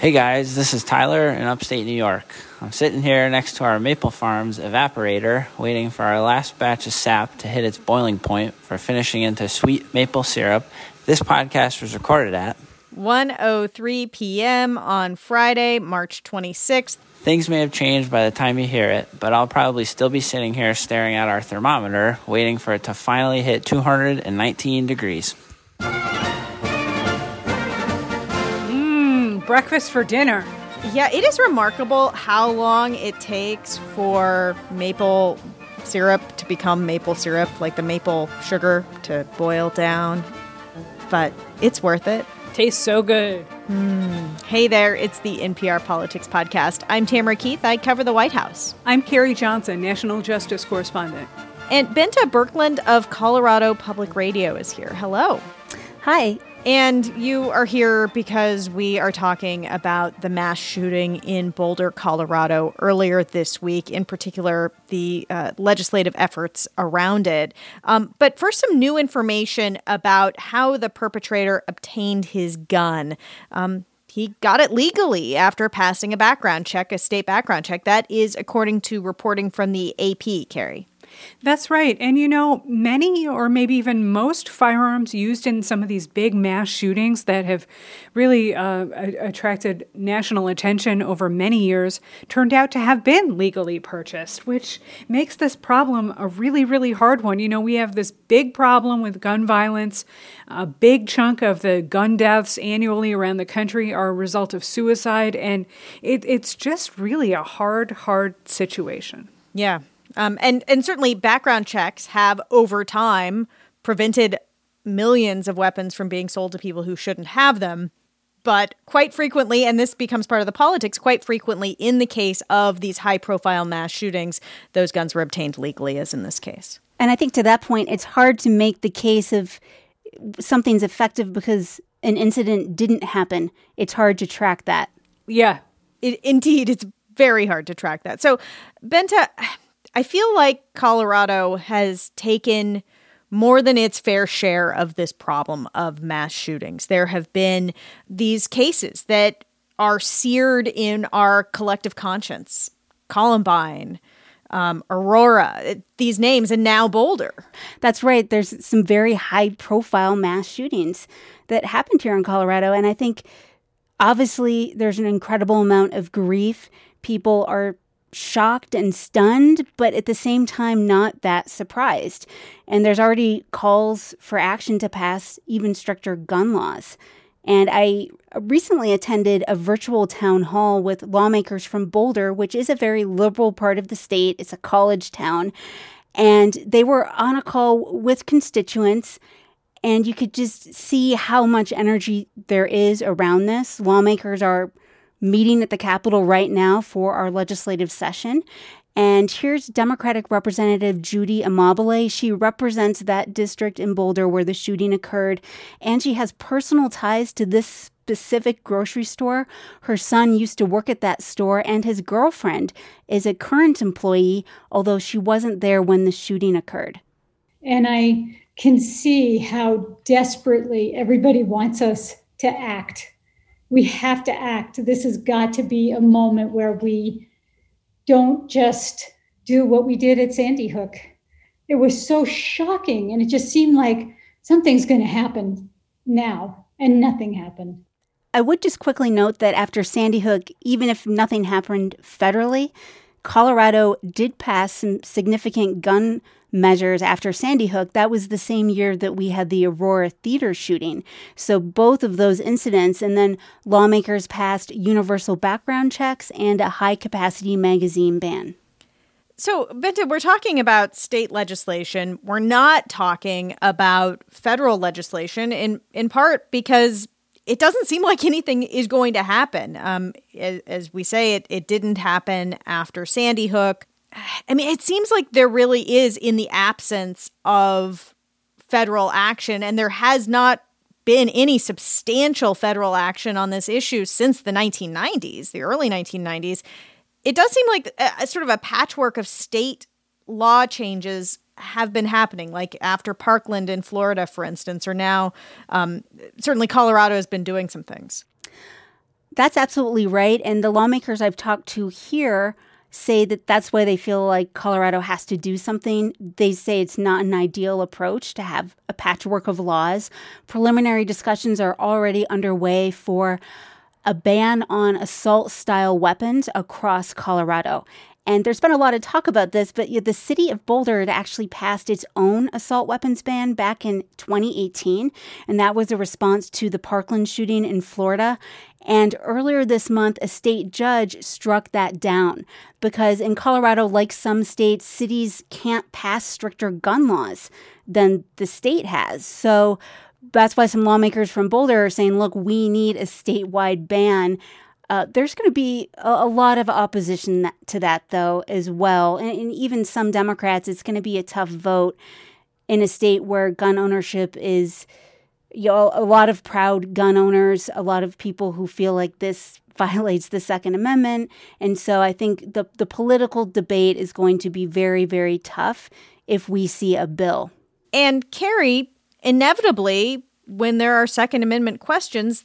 Hey guys, this is Tyler in upstate New York. I'm sitting here next to our Maple Farms evaporator, waiting for our last batch of sap to hit its boiling point for finishing into sweet maple syrup. This podcast was recorded at 1:03 p.m. on Friday, March 26th. Things may have changed by the time you hear it, but I'll probably still be sitting here staring at our thermometer, waiting for it to finally hit 219 degrees. Breakfast for dinner. Yeah, it is remarkable how long it takes for maple syrup to become maple syrup, like the maple sugar to boil down. But it's worth it. Tastes so good. Mm. Hey there, it's the NPR Politics Podcast. I'm Tamara Keith. I cover the White House. I'm Carrie Johnson, National Justice Correspondent. And Bente Birkeland of Colorado Public Radio is here. Hello. Hi. And you are here because we are talking about the mass shooting in Boulder, Colorado earlier this week, in particular, the uh, legislative efforts around it. Um, but first, some new information about how the perpetrator obtained his gun. Um, he got it legally after passing a background check, a state background check. That is according to reporting from the AP, Carrie. That's right. And you know, many or maybe even most firearms used in some of these big mass shootings that have really uh, attracted national attention over many years turned out to have been legally purchased, which makes this problem a really, really hard one. You know, we have this big problem with gun violence. A big chunk of the gun deaths annually around the country are a result of suicide, and it, it's just really a hard, hard situation. Yeah, um, and and certainly background checks have over time prevented millions of weapons from being sold to people who shouldn't have them. But quite frequently, and this becomes part of the politics, quite frequently in the case of these high profile mass shootings, those guns were obtained legally, as in this case. And I think to that point, it's hard to make the case of something's effective because an incident didn't happen. It's hard to track that. Yeah. It, indeed, it's very hard to track that. So, Bente, I feel like Colorado has taken more than its fair share of this problem of mass shootings. There have been these cases that are seared in our collective conscience Columbine, um, Aurora, these names, and now Boulder. That's right. There's some very high profile mass shootings that happened here in Colorado. And I think obviously there's an incredible amount of grief. People are shocked and stunned, but at the same time, not that surprised. And there's already calls for action to pass even stricter gun laws. And I recently attended a virtual town hall with lawmakers from Boulder, which is a very liberal part of the state. It's a college town. And they were on a call with constituents, and you could just see how much energy there is around this. Lawmakers are meeting at the Capitol right now for our legislative session. And here's Democratic Representative Judy Amabile. She represents that district in Boulder where the shooting occurred, and she has personal ties to this specific grocery store. Her son used to work at that store, and his girlfriend is a current employee, although she wasn't there when the shooting occurred. And I can see how desperately everybody wants us to act we have to act. This has got to be a moment where we don't just do what we did at Sandy Hook. It was so shocking, and it just seemed like something's going to happen now, and nothing happened. I would just quickly note that after Sandy Hook, even if nothing happened federally, Colorado did pass some significant gun measures after Sandy Hook, that was the same year that we had the Aurora Theater shooting. So both of those incidents, and then lawmakers passed universal background checks and a high capacity magazine ban. So, Bente, we're talking about state legislation. We're not talking about federal legislation, in in part because it doesn't seem like anything is going to happen. Um, as, as, we say, it, it didn't happen after Sandy Hook. I mean, it seems like there really is in the absence of federal action, and there has not been any substantial federal action on this issue since the 1990s, the early 1990s. It does seem like a, a sort of a patchwork of state law changes have been happening, like after Parkland in Florida, for instance, or now um, certainly Colorado has been doing some things. That's absolutely right. And the lawmakers I've talked to here say that that's why they feel like Colorado has to do something. They say it's not an ideal approach to have a patchwork of laws. Preliminary discussions are already underway for a ban on assault style weapons across Colorado. And there's been a lot of talk about this, but the city of Boulder had actually passed its own assault weapons ban back in 2018. And that was a response to the Parkland shooting in Florida. And earlier this month, a state judge struck that down because in Colorado, like some states, cities can't pass stricter gun laws than the state has. So that's why some lawmakers from Boulder are saying, look, we need a statewide ban. Uh, there's going to be a, a, lot of opposition to that, though, as well. And, and even some Democrats, it's going to be a tough vote in a state where gun ownership is you know, a lot of proud gun owners, a lot of people who feel like this violates the Second Amendment. And so I think the, the political debate is going to be very, very tough if we see a bill. And Carrie, inevitably, when there are Second Amendment questions,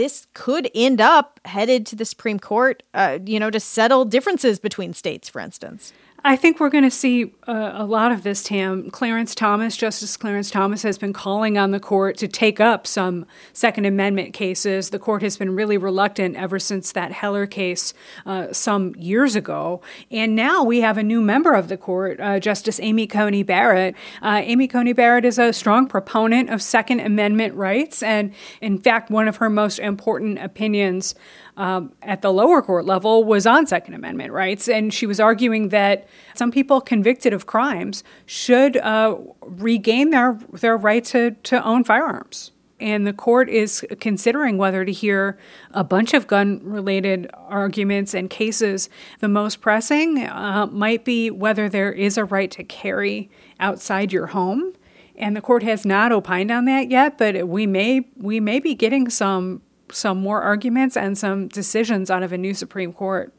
this could end up headed to the Supreme Court, uh, you know, to settle differences between states, for instance. I think we're going to see uh, a lot of this, Tam. Clarence Thomas, Justice Clarence Thomas, has been calling on the court to take up some Second Amendment cases. The court has been really reluctant ever since that Heller case uh, some years ago. And now we have a new member of the court, uh, Justice Amy Coney Barrett. Uh, Amy Coney Barrett is a strong proponent of Second Amendment rights. And in fact, one of her most important opinions um, at the lower court level was on Second Amendment rights. And she was arguing that some people convicted of crimes should uh, regain their, their right to, to own firearms. And the court is considering whether to hear a bunch of gun related arguments and cases. The most pressing uh, might be whether there is a right to carry outside your home. And the court has not opined on that yet, but we may we may be getting some some more arguments and some decisions out of a new Supreme Court.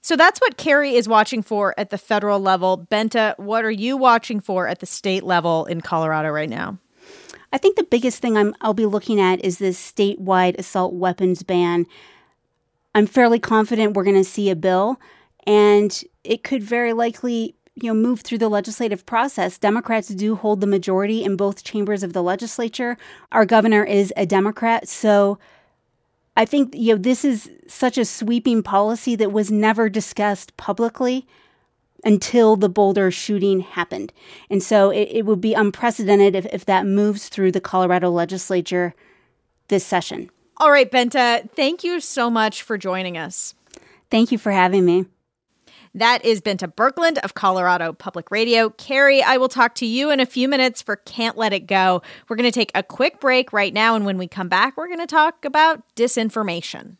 So that's what Carrie is watching for at the federal level. Bente, what are you watching for at the state level in Colorado right now? I think the biggest thing I'm, I'll be looking at is this statewide assault weapons ban. I'm fairly confident we're going to see a bill, and it could very likely you know move through the legislative process democrats do hold the majority in both chambers of the legislature our governor is a democrat so I think you know this is such a sweeping policy that was never discussed publicly until the Boulder shooting happened. And so it, it would be unprecedented if, if that moves through the Colorado legislature this session. All right, Bente, thank you so much for joining us. Thank you for having me. That is Bente Birkeland of Colorado Public Radio. Carrie, I will talk to you in a few minutes for Can't Let It Go. We're going to take a quick break right now, and when we come back, we're going to talk about disinformation.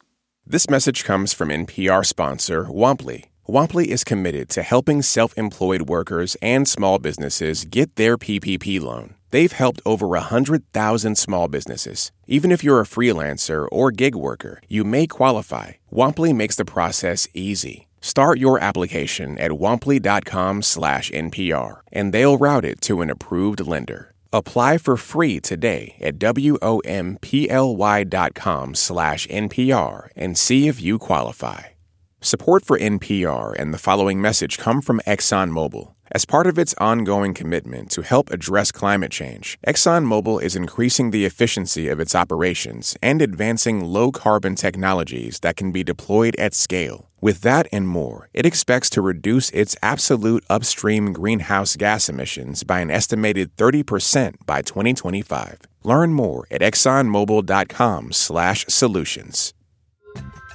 This message comes from NPR sponsor Womply. Womply is committed to helping self employed workers and small businesses get their PPP loan. They've helped over 100,000 small businesses. Even if you're a freelancer or gig worker, you may qualify. Womply makes the process easy. Start your application at womply.com/npr and they'll route it to an approved lender. Apply for free today at WOMPLY.com slash NPR and see if you qualify. Support for NPR and the following message come from ExxonMobil. As part of its ongoing commitment to help address climate change, ExxonMobil is increasing the efficiency of its operations and advancing low carbon technologies that can be deployed at scale. With that and more, it expects to reduce its absolute upstream greenhouse gas emissions by an estimated 30% by 2025. Learn more at exxonmobil.com/solutions.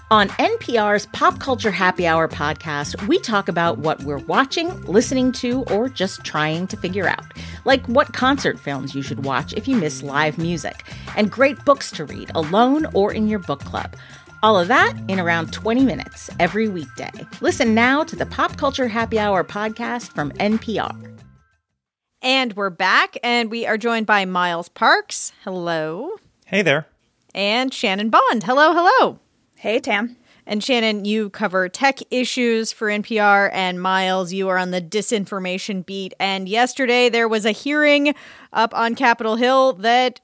On NPR's Pop Culture Happy Hour podcast, we talk about what we're watching, listening to, or just trying to figure out. Like what concert films you should watch if you miss live music, and great books to read alone or in your book club. All of that in around 20 minutes every weekday. Listen now to the Pop Culture Happy Hour podcast from NPR. And we're back, and we are joined by Miles Parks. Hello. Hey there. And Shannon Bond. Hello, hello. Hey, Tam. And Shannon, you cover tech issues for NPR, and Miles, you are on the disinformation beat. And yesterday there was a hearing up on Capitol Hill that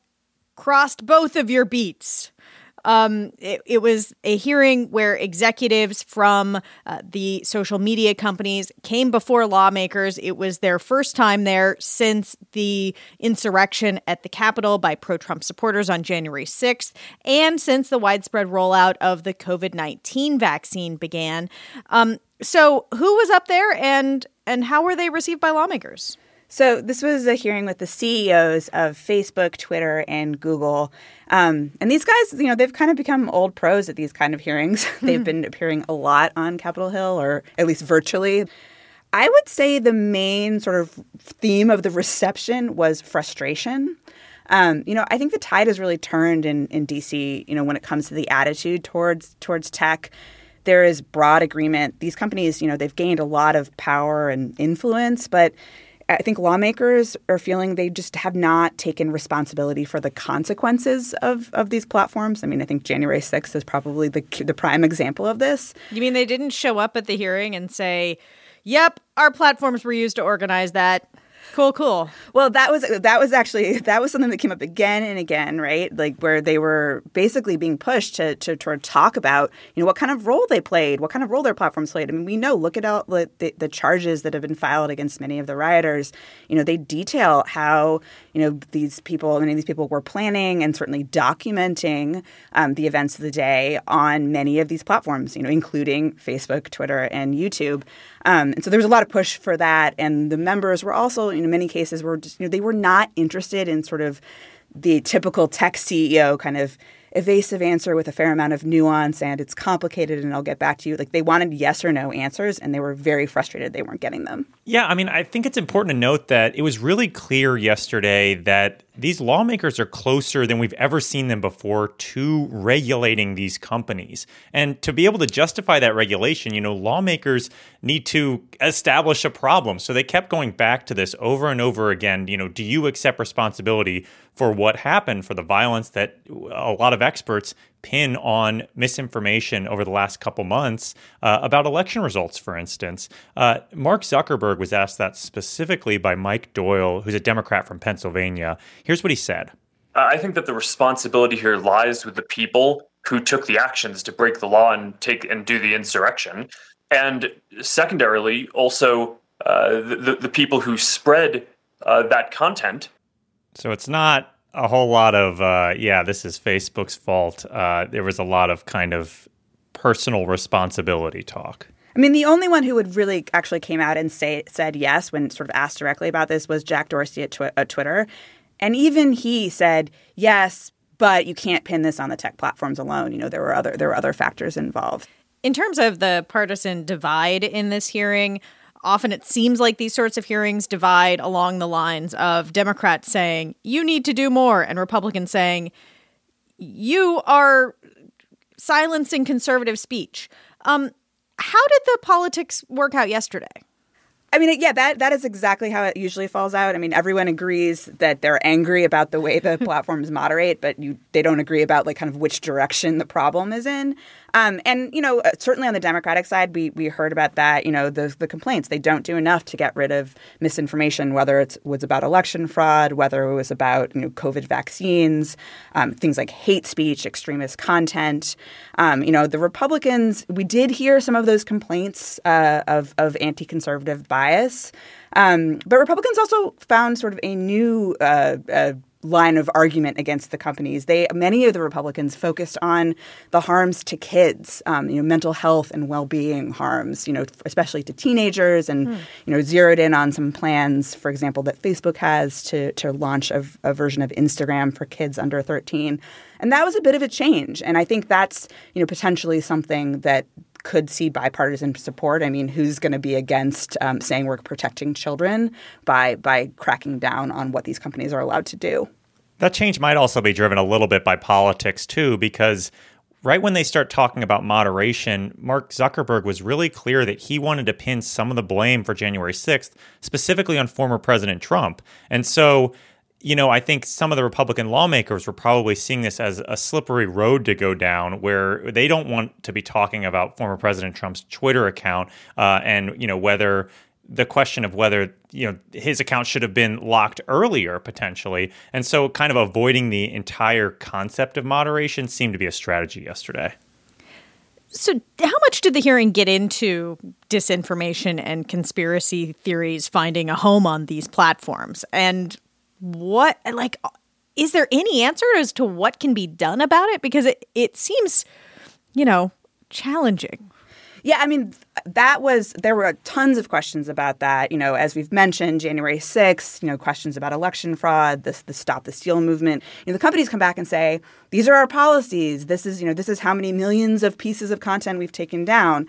crossed both of your beats. Um, it, it, was a hearing where executives from uh, the social media companies came before lawmakers. It was their first time there since the insurrection at the Capitol by pro Trump supporters on January 6th, and since the widespread rollout of the COVID 19 vaccine began. Um, so, who was up there and, and how were they received by lawmakers? So this was a hearing with the CEOs of Facebook, Twitter, and Google. Um, and these guys, you know, they've kind of become old pros at these kind of hearings. they've been appearing a lot on Capitol Hill, or at least virtually. I would say the main sort of theme of the reception was frustration. Um, you know, I think the tide has really turned in, in DC, you know, when it comes to the attitude towards towards tech. There is broad agreement. These companies, you know, they've gained a lot of power and influence, but I think lawmakers are feeling they just have not taken responsibility for the consequences of, of these platforms. I mean, I think January 6th is probably the, the prime example of this. You mean they didn't show up at the hearing and say, yep, our platforms were used to organize that? Cool, cool. Well, that was that was actually that was something that came up again and again, right? Like where they were basically being pushed to to, to talk about, you know, what kind of role they played, what kind of role their platforms played. I mean, we know. Look at all the, the, the charges that have been filed against many of the rioters. You know, they detail how you know these people, many of these people were planning and certainly documenting um, the events of the day on many of these platforms. You know, including Facebook, Twitter, and YouTube. Um, and so there was a lot of push for that. And the members were also, in many cases, were just, you know, they were not interested in sort of the typical tech CEO kind of evasive answer with a fair amount of nuance and it's complicated and I'll get back to you. Like they wanted yes or no answers and they were very frustrated they weren't getting them. Yeah, I mean, I think it's important to note that it was really clear yesterday that these lawmakers are closer than we've ever seen them before to regulating these companies. And to be able to justify that regulation, you know, lawmakers need to establish a problem. So they kept going back to this over and over again. You know, do you accept responsibility for what happened, for the violence that a lot of experts pin on misinformation over the last couple months uh, about election results, for instance. Uh, Mark Zuckerberg was asked that specifically by Mike Doyle, who's a Democrat from Pennsylvania. Here's what he said I think that the responsibility here lies with the people who took the actions to break the law and take and do the insurrection. And secondarily, also uh, the, the people who spread uh, that content. So it's not a whole lot of uh, yeah, this is Facebook's fault. Uh, there was a lot of kind of personal responsibility talk. I mean, the only one who would really actually came out and say said yes when sort of asked directly about this was Jack Dorsey at, twi- at Twitter, and even he said yes, but you can't pin this on the tech platforms alone. You know, there were other there were other factors involved. In terms of the partisan divide in this hearing, often it seems like these sorts of hearings divide along the lines of Democrats saying, you need to do more, and Republicans saying, you are silencing conservative speech. Um, how did the politics work out yesterday? I mean, yeah, that that is exactly how it usually falls out. I mean, everyone agrees that they're angry about the way the platforms moderate, but you they don't agree about like kind of which direction the problem is in. Um, and you know, uh, certainly on the Democratic side, we we heard about that. You know, the the complaints they don't do enough to get rid of misinformation, whether it was about election fraud, whether it was about you know COVID vaccines, um, things like hate speech, extremist content. Um, you know, the Republicans, we did hear some of those complaints uh, of of anti-conservative bias, um, but Republicans also found sort of a new. Uh, uh, line of argument against the companies. They many of the Republicans focused on the harms to kids, um, you know, mental health and well-being harms, you know, especially to teenagers, and mm. you know, zeroed in on some plans, for example, that Facebook has to to launch a, a version of Instagram for kids under 13, and that was a bit of a change. And I think that's you know potentially something that could see bipartisan support. I mean, who's going to be against um, saying we're protecting children by by cracking down on what these companies are allowed to do? That change might also be driven a little bit by politics too, because right when they start talking about moderation, Mark Zuckerberg was really clear that he wanted to pin some of the blame for January 6th specifically on former President Trump. And so you know, I think some of the Republican lawmakers were probably seeing this as a slippery road to go down, where they don't want to be talking about former President Trump's Twitter account uh, and you know whether the question of whether you know his account should have been locked earlier potentially. And so kind of avoiding the entire concept of moderation seemed to be a strategy yesterday. So how much did the hearing get into disinformation and conspiracy theories finding a home on these platforms? And what like is there any answer as to what can be done about it because it, it seems you know challenging yeah, I mean, that was, there were tons of questions about that. You know, as we've mentioned, January 6th, you know, questions about election fraud, the, the Stop the Steal movement. You know, the companies come back and say, these are our policies. This is, you know, this is how many millions of pieces of content we've taken down.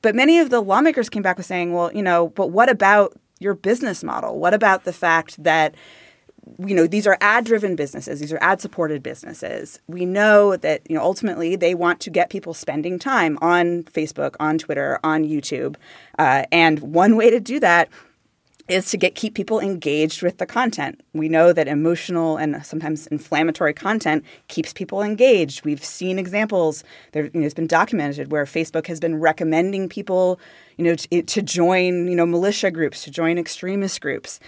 But many of the lawmakers came back with saying, well, you know, but what about your business model? What about the fact that, you know these are ad driven businesses these are ad supported businesses we know that you know ultimately they want to get people spending time on facebook on twitter on youtube uh, and one way to do that is to get keep people engaged with the content. We know that emotional and sometimes inflammatory content keeps people engaged. We've seen examples there. You know, it's been documented where Facebook has been recommending people, you know, to, to join, you know, militia groups, to join extremist groups.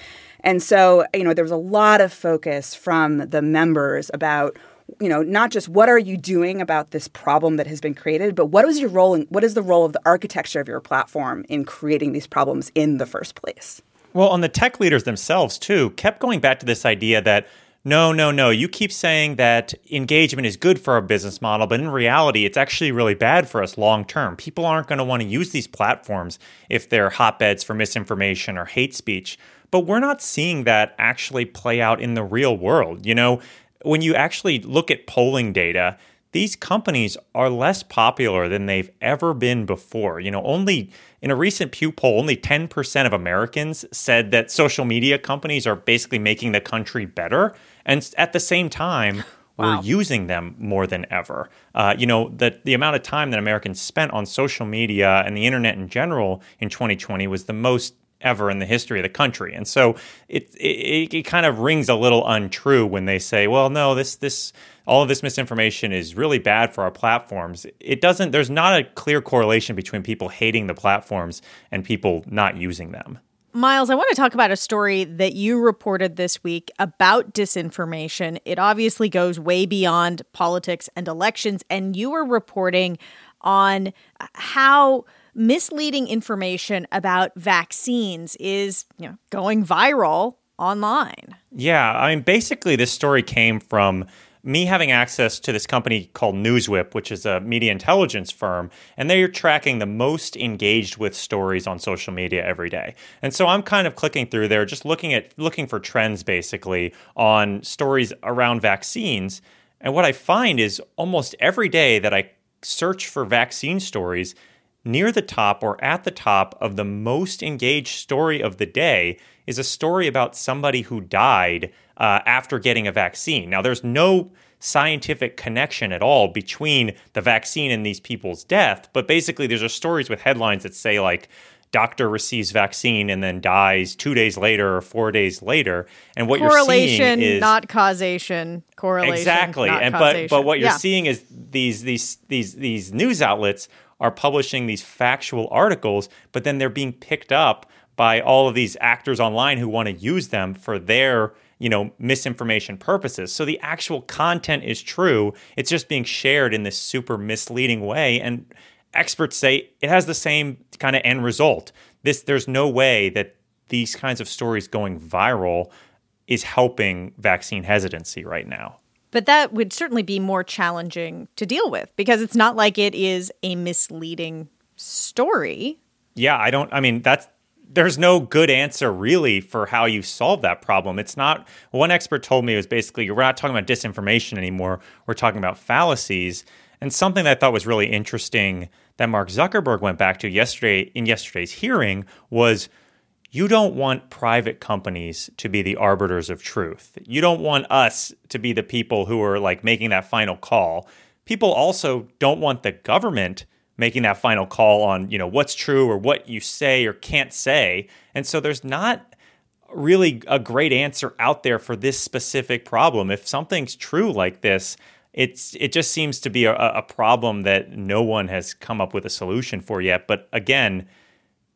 And so, you know, there was a lot of focus from the members about you know, not just what are you doing about this problem that has been created, but what is your role in, what is the role of the architecture of your platform in creating these problems in the first place? Well, on the tech leaders themselves too, kept going back to this idea that no, no, no, you keep saying that engagement is good for our business model, but in reality, it's actually really bad for us long term. People aren't going to want to use these platforms if they're hotbeds for misinformation or hate speech. But we're not seeing that actually play out in the real world. You know, when you actually look at polling data, these companies are less popular than they've ever been before. You know, only in a recent Pew poll, only 10% of Americans said that social media companies are basically making the country better. And at the same time, wow. we're using them more than ever. Uh, you know, the, the amount of time that Americans spent on social media and the internet in general in 2020 was the most ever in the history of the country. And so it, it, it kind of rings a little untrue when they say, well, no, this this all of this misinformation is really bad for our platforms. It doesn't there's not a clear correlation between people hating the platforms and people not using them. Miles, I want to talk about a story that you reported this week about disinformation. It obviously goes way beyond politics and elections and you were reporting on how misleading information about vaccines is, you know, going viral online. Yeah, I mean basically this story came from me having access to this company called Newswhip, which is a media intelligence firm, and they're tracking the most engaged with stories on social media every day. And so I'm kind of clicking through there, just looking at looking for trends basically on stories around vaccines. And what I find is almost every day that I search for vaccine stories, near the top or at the top of the most engaged story of the day is a story about somebody who died uh, after getting a vaccine. Now, there's no scientific connection at all between the vaccine and these people's death, but basically, there's stories with headlines that say, like, doctor receives vaccine and then dies two days later or four days later. And what you're seeing is correlation, not causation. Correlation, exactly. and causation. but but what you're yeah. seeing is these these these these news outlets are publishing these factual articles, but then they're being picked up by all of these actors online who want to use them for their you know misinformation purposes. So the actual content is true it's just being shared in this super misleading way and experts say it has the same kind of end result. This there's no way that these kinds of stories going viral is helping vaccine hesitancy right now but that would certainly be more challenging to deal with because it's not like it is a misleading story. Yeah, I don't I mean that's there's no good answer really for how you solve that problem. It's not one expert told me it was basically we're not talking about disinformation anymore. We're talking about fallacies. And something that I thought was really interesting that Mark Zuckerberg went back to yesterday in yesterday's hearing was you don't want private companies to be the arbiters of truth. You don't want us to be the people who are like making that final call. People also don't want the government making that final call on, you know, what's true or what you say or can't say. And so there's not really a great answer out there for this specific problem. If something's true like this, it's it just seems to be a, a problem that no one has come up with a solution for yet. But again,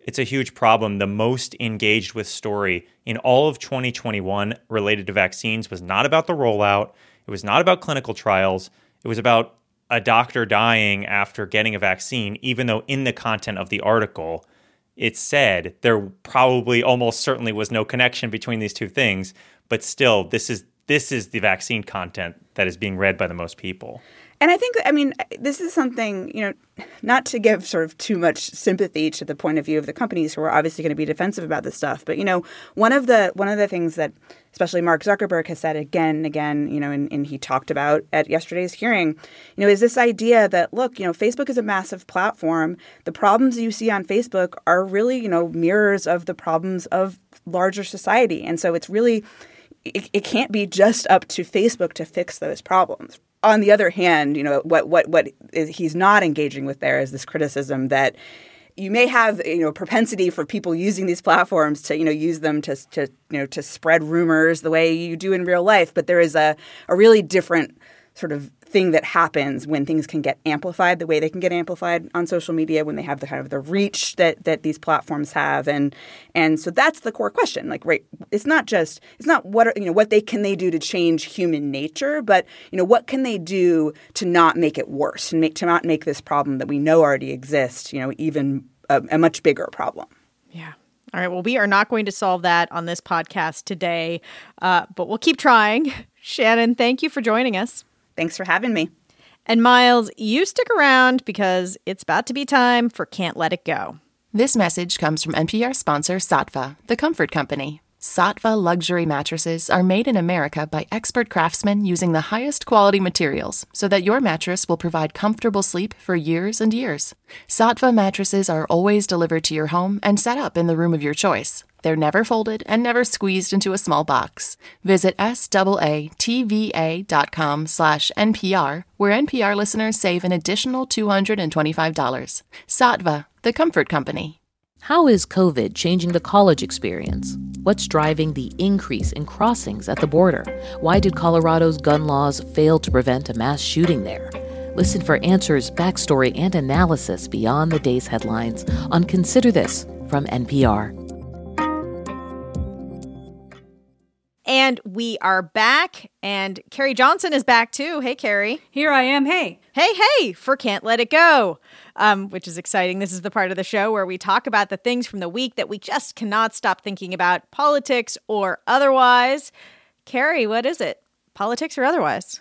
it's a huge problem. The most engaged with story in all of 2021 related to vaccines was not about the rollout, it was not about clinical trials, it was about a doctor dying after getting a vaccine, even though in the content of the article, it said there probably almost certainly was no connection between these two things, but still this is this is the vaccine content that is being read by the most people. And I think, I mean, this is something, you know, not to give sort of too much sympathy to the point of view of the companies who are obviously going to be defensive about this stuff. But, you know, one of the one of the things that especially Mark Zuckerberg has said again and again, you know, and, and he talked about at yesterday's hearing, you know, is this idea that, look, you know, Facebook is a massive platform. The problems you see on Facebook are really, you know, mirrors of the problems of larger society. And so it's really, it, it can't be just up to Facebook to fix those problems on the other hand, you know what what what he's not engaging with there is this criticism that you may have you know propensity for people using these platforms to you know use them to to you know to spread rumors the way you do in real life, but there is a a really different sort of thing that happens when things can get amplified the way they can get amplified on social media when they have the kind of the reach that that these platforms have and and so that's the core question like right it's not just it's not what are, you know what they can they do to change human nature but you know what can they do to not make it worse and make to not make this problem that we know already exists you know even a, a much bigger problem yeah all right. Well, we are not going to solve that on this podcast today, uh, but we'll keep trying. Shannon, thank you for joining us. Thanks for having me. And Miles, you stick around because it's about to be time for Can't Let It Go. This message comes from NPR sponsor Saatva, the comfort company. Saatva luxury mattresses are made in America by expert craftsmen using the highest quality materials so that your mattress will provide comfortable sleep for years and years. Saatva mattresses are always delivered to your home and set up in the room of your choice. They're never folded and never squeezed into a small box. Visit SAATVA.com slash NPR, where NPR listeners save an additional $225. Saatva, the comfort company. How is COVID changing the college experience? What's driving the increase in crossings at the border? Why did Colorado's gun laws fail to prevent a mass shooting there? Listen for answers, backstory, and analysis beyond the day's headlines on Consider This from NPR. And we are back, and Carrie Johnson is back too. Hey, Carrie. Here I am. Hey. Hey, hey, for Can't Let It Go, um, which is exciting. This is the part of the show where we talk about the things from the week that we just cannot stop thinking about, politics or otherwise. Carrie, what is it? Politics or otherwise?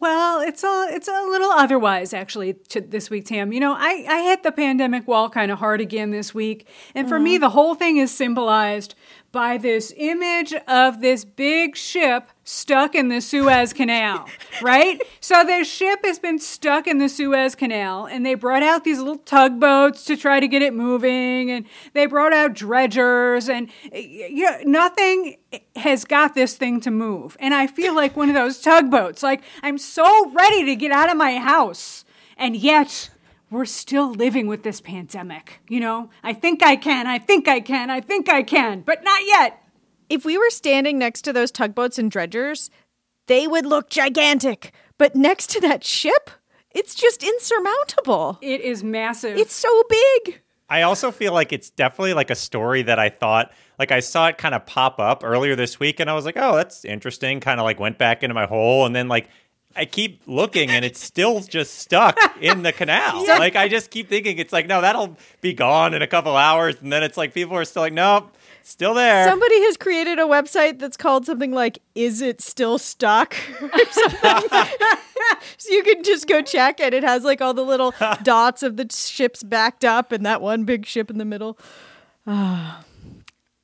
Well, it's a it's a little otherwise actually to this week, Tam. You know, I I hit the pandemic wall kind of hard again this week, and for mm. me, the whole thing is symbolized by this image of this big ship stuck in the Suez Canal, right? so this ship has been stuck in the Suez Canal, and they brought out these little tugboats to try to get it moving, and they brought out dredgers, and you know, nothing has got this thing to move. And I feel like one of those tugboats. Like I'm so ready to get out of my house, and yet we're still living with this pandemic. You know, I think I can, I think I can, I think I can, but not yet. If we were standing next to those tugboats and dredgers, they would look gigantic. But next to that ship, it's just insurmountable. It is massive. It's so big. I also feel like it's definitely like a story that I thought like I saw it kind of pop up earlier this week and I was like, "Oh, that's interesting." Kind of like went back into my hole and then like I keep looking and it's still just stuck in the canal. Yeah. Like I just keep thinking it's like no, that'll be gone in a couple hours, and then it's like people are still like nope, still there. Somebody has created a website that's called something like "Is it still stuck?" or something. so you can just go check, and it has like all the little dots of the ships backed up, and that one big ship in the middle. all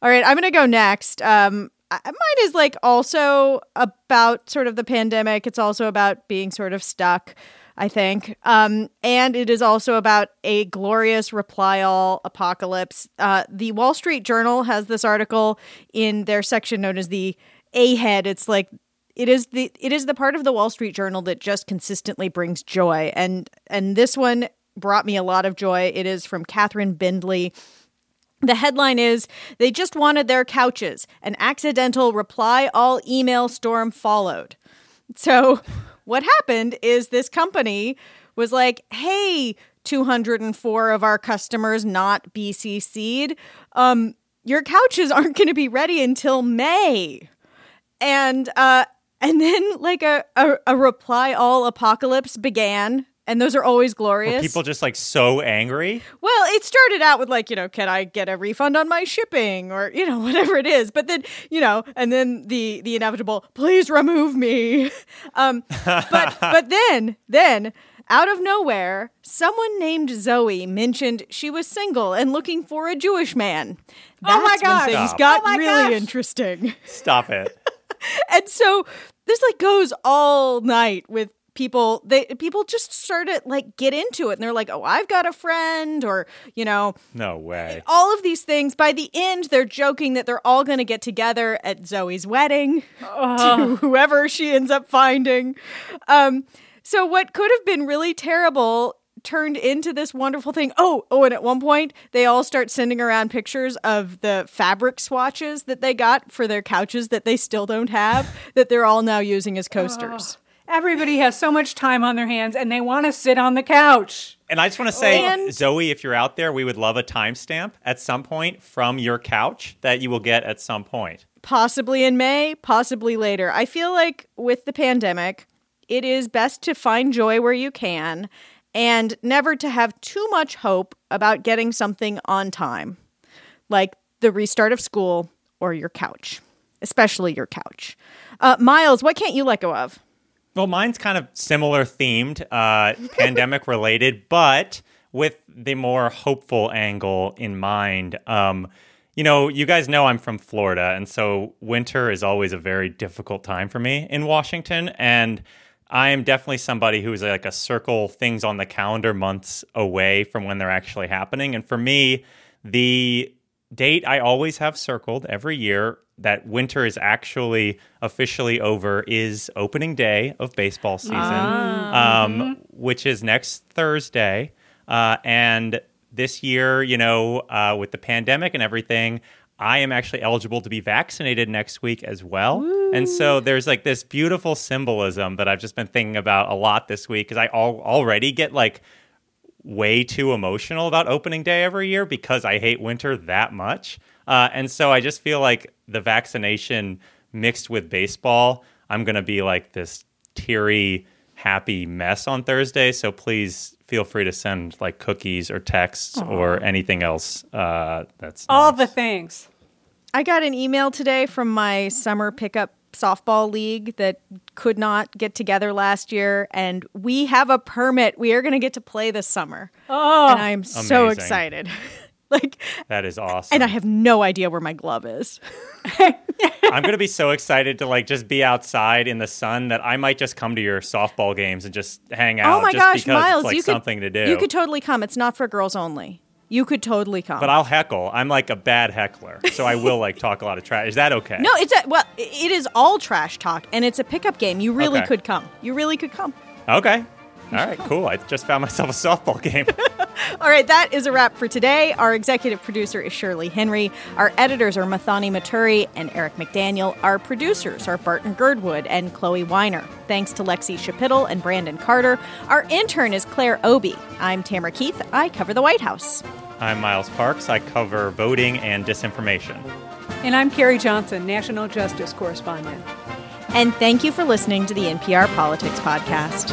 right, I'm gonna go next. Um, mine is like also about sort of the pandemic. It's also about being sort of stuck, I think. Um, and it is also about a glorious reply all apocalypse. Uh, the Wall Street Journal has this article in their section known as the A head. It's like it is the it is the part of the Wall Street Journal that just consistently brings joy. And and this one brought me a lot of joy. It is from Katherine Bindley the headline is They Just Wanted Their Couches. An accidental reply all email storm followed. So, what happened is this company was like, hey, 204 of our customers not BCC'd, um, your couches aren't going to be ready until May. And uh, and then like a, a, a reply all apocalypse began and those are always glorious. Were people just like so angry? Well, it started out with like, you know, can I get a refund on my shipping or, you know, whatever it is. But then, you know, and then the the inevitable, please remove me. Um but but then then out of nowhere, someone named Zoe mentioned she was single and looking for a Jewish man. That's oh my god, things Stop. got Oh really gosh. interesting. Stop it. and so this like goes all night with people they people just started like get into it and they're like oh i've got a friend or you know No way. all of these things by the end they're joking that they're all going to get together at zoe's wedding to whoever she ends up finding um so what could have been really terrible turned into this wonderful thing. Oh, oh, and at one point they all start sending around pictures of the fabric swatches that they got for their couches that they still don't have that they're all now using as coasters. Everybody has so much time on their hands and they want to sit on the couch. And I just want to say, And- Zoe, if you're out there, we would love a timestamp at some point from your couch that you will get at some point. Possibly in May, possibly later. I feel like with the pandemic, it is best to find joy where you can and never to have too much hope about getting something on time, like the restart of school or your couch, especially your couch. Uh, Miles, what can't you let go of? Well, mine's kind of similar themed, uh, pandemic related, but with the more hopeful angle in mind. Um, you know, you guys know I'm from Florida, and so winter is always a very difficult time for me in Washington. And I am definitely somebody who's like a circle things on the calendar months away from when they're actually happening. And for me, the date I always have circled every year that winter is actually officially over is opening day of baseball season, um, which is next Thursday. Uh, and this year, you know, uh, with the pandemic and everything, I am actually eligible to be vaccinated next week as well. And so there's like this beautiful symbolism that I've just been thinking about a lot this week because I al- already get like way too emotional about opening day every year because I hate winter that much. Uh, and so I just feel like the vaccination mixed with baseball, I'm going to be like this teary, happy mess on Thursday. So please feel free to send like cookies or texts or anything else. Uh, that's All nice. the things. I got an email today from my summer pickup softball league that could not get together last year, and we have a permit. We are going to get to play this summer. Oh, and I am so excited. like, that is awesome. and I have no idea where my glove is. I'm gonna be so excited to like just be outside in the sun that I might just come to your softball games and just hang oh out. oh my just gosh, because Miles, it's like you something could to do. you could totally come. It's not for girls only. You could totally come. but I'll heckle. I'm like a bad heckler, so I will like talk a lot of trash. Is that okay? no, it's a well, it is all trash talk, and it's a pickup game. You really Okay. could come. You really could come. Okay. All right. Cool. I just found myself a softball game. All right, that is a wrap for today. Our executive producer is Shirley Henry. Our editors are Muthoni Muturi and Eric McDaniel. Our producers are Barton Girdwood and Chloe Weiner. Thanks to Lexi Schapitl and Brandon Carter. Our intern is Claire Obi. I'm Tamara Keith. I cover the White House. I'm Miles Parks. I cover voting and disinformation. and I'm Carrie Johnson, National Justice Correspondent. And thank you for listening to the NPR Politics Podcast.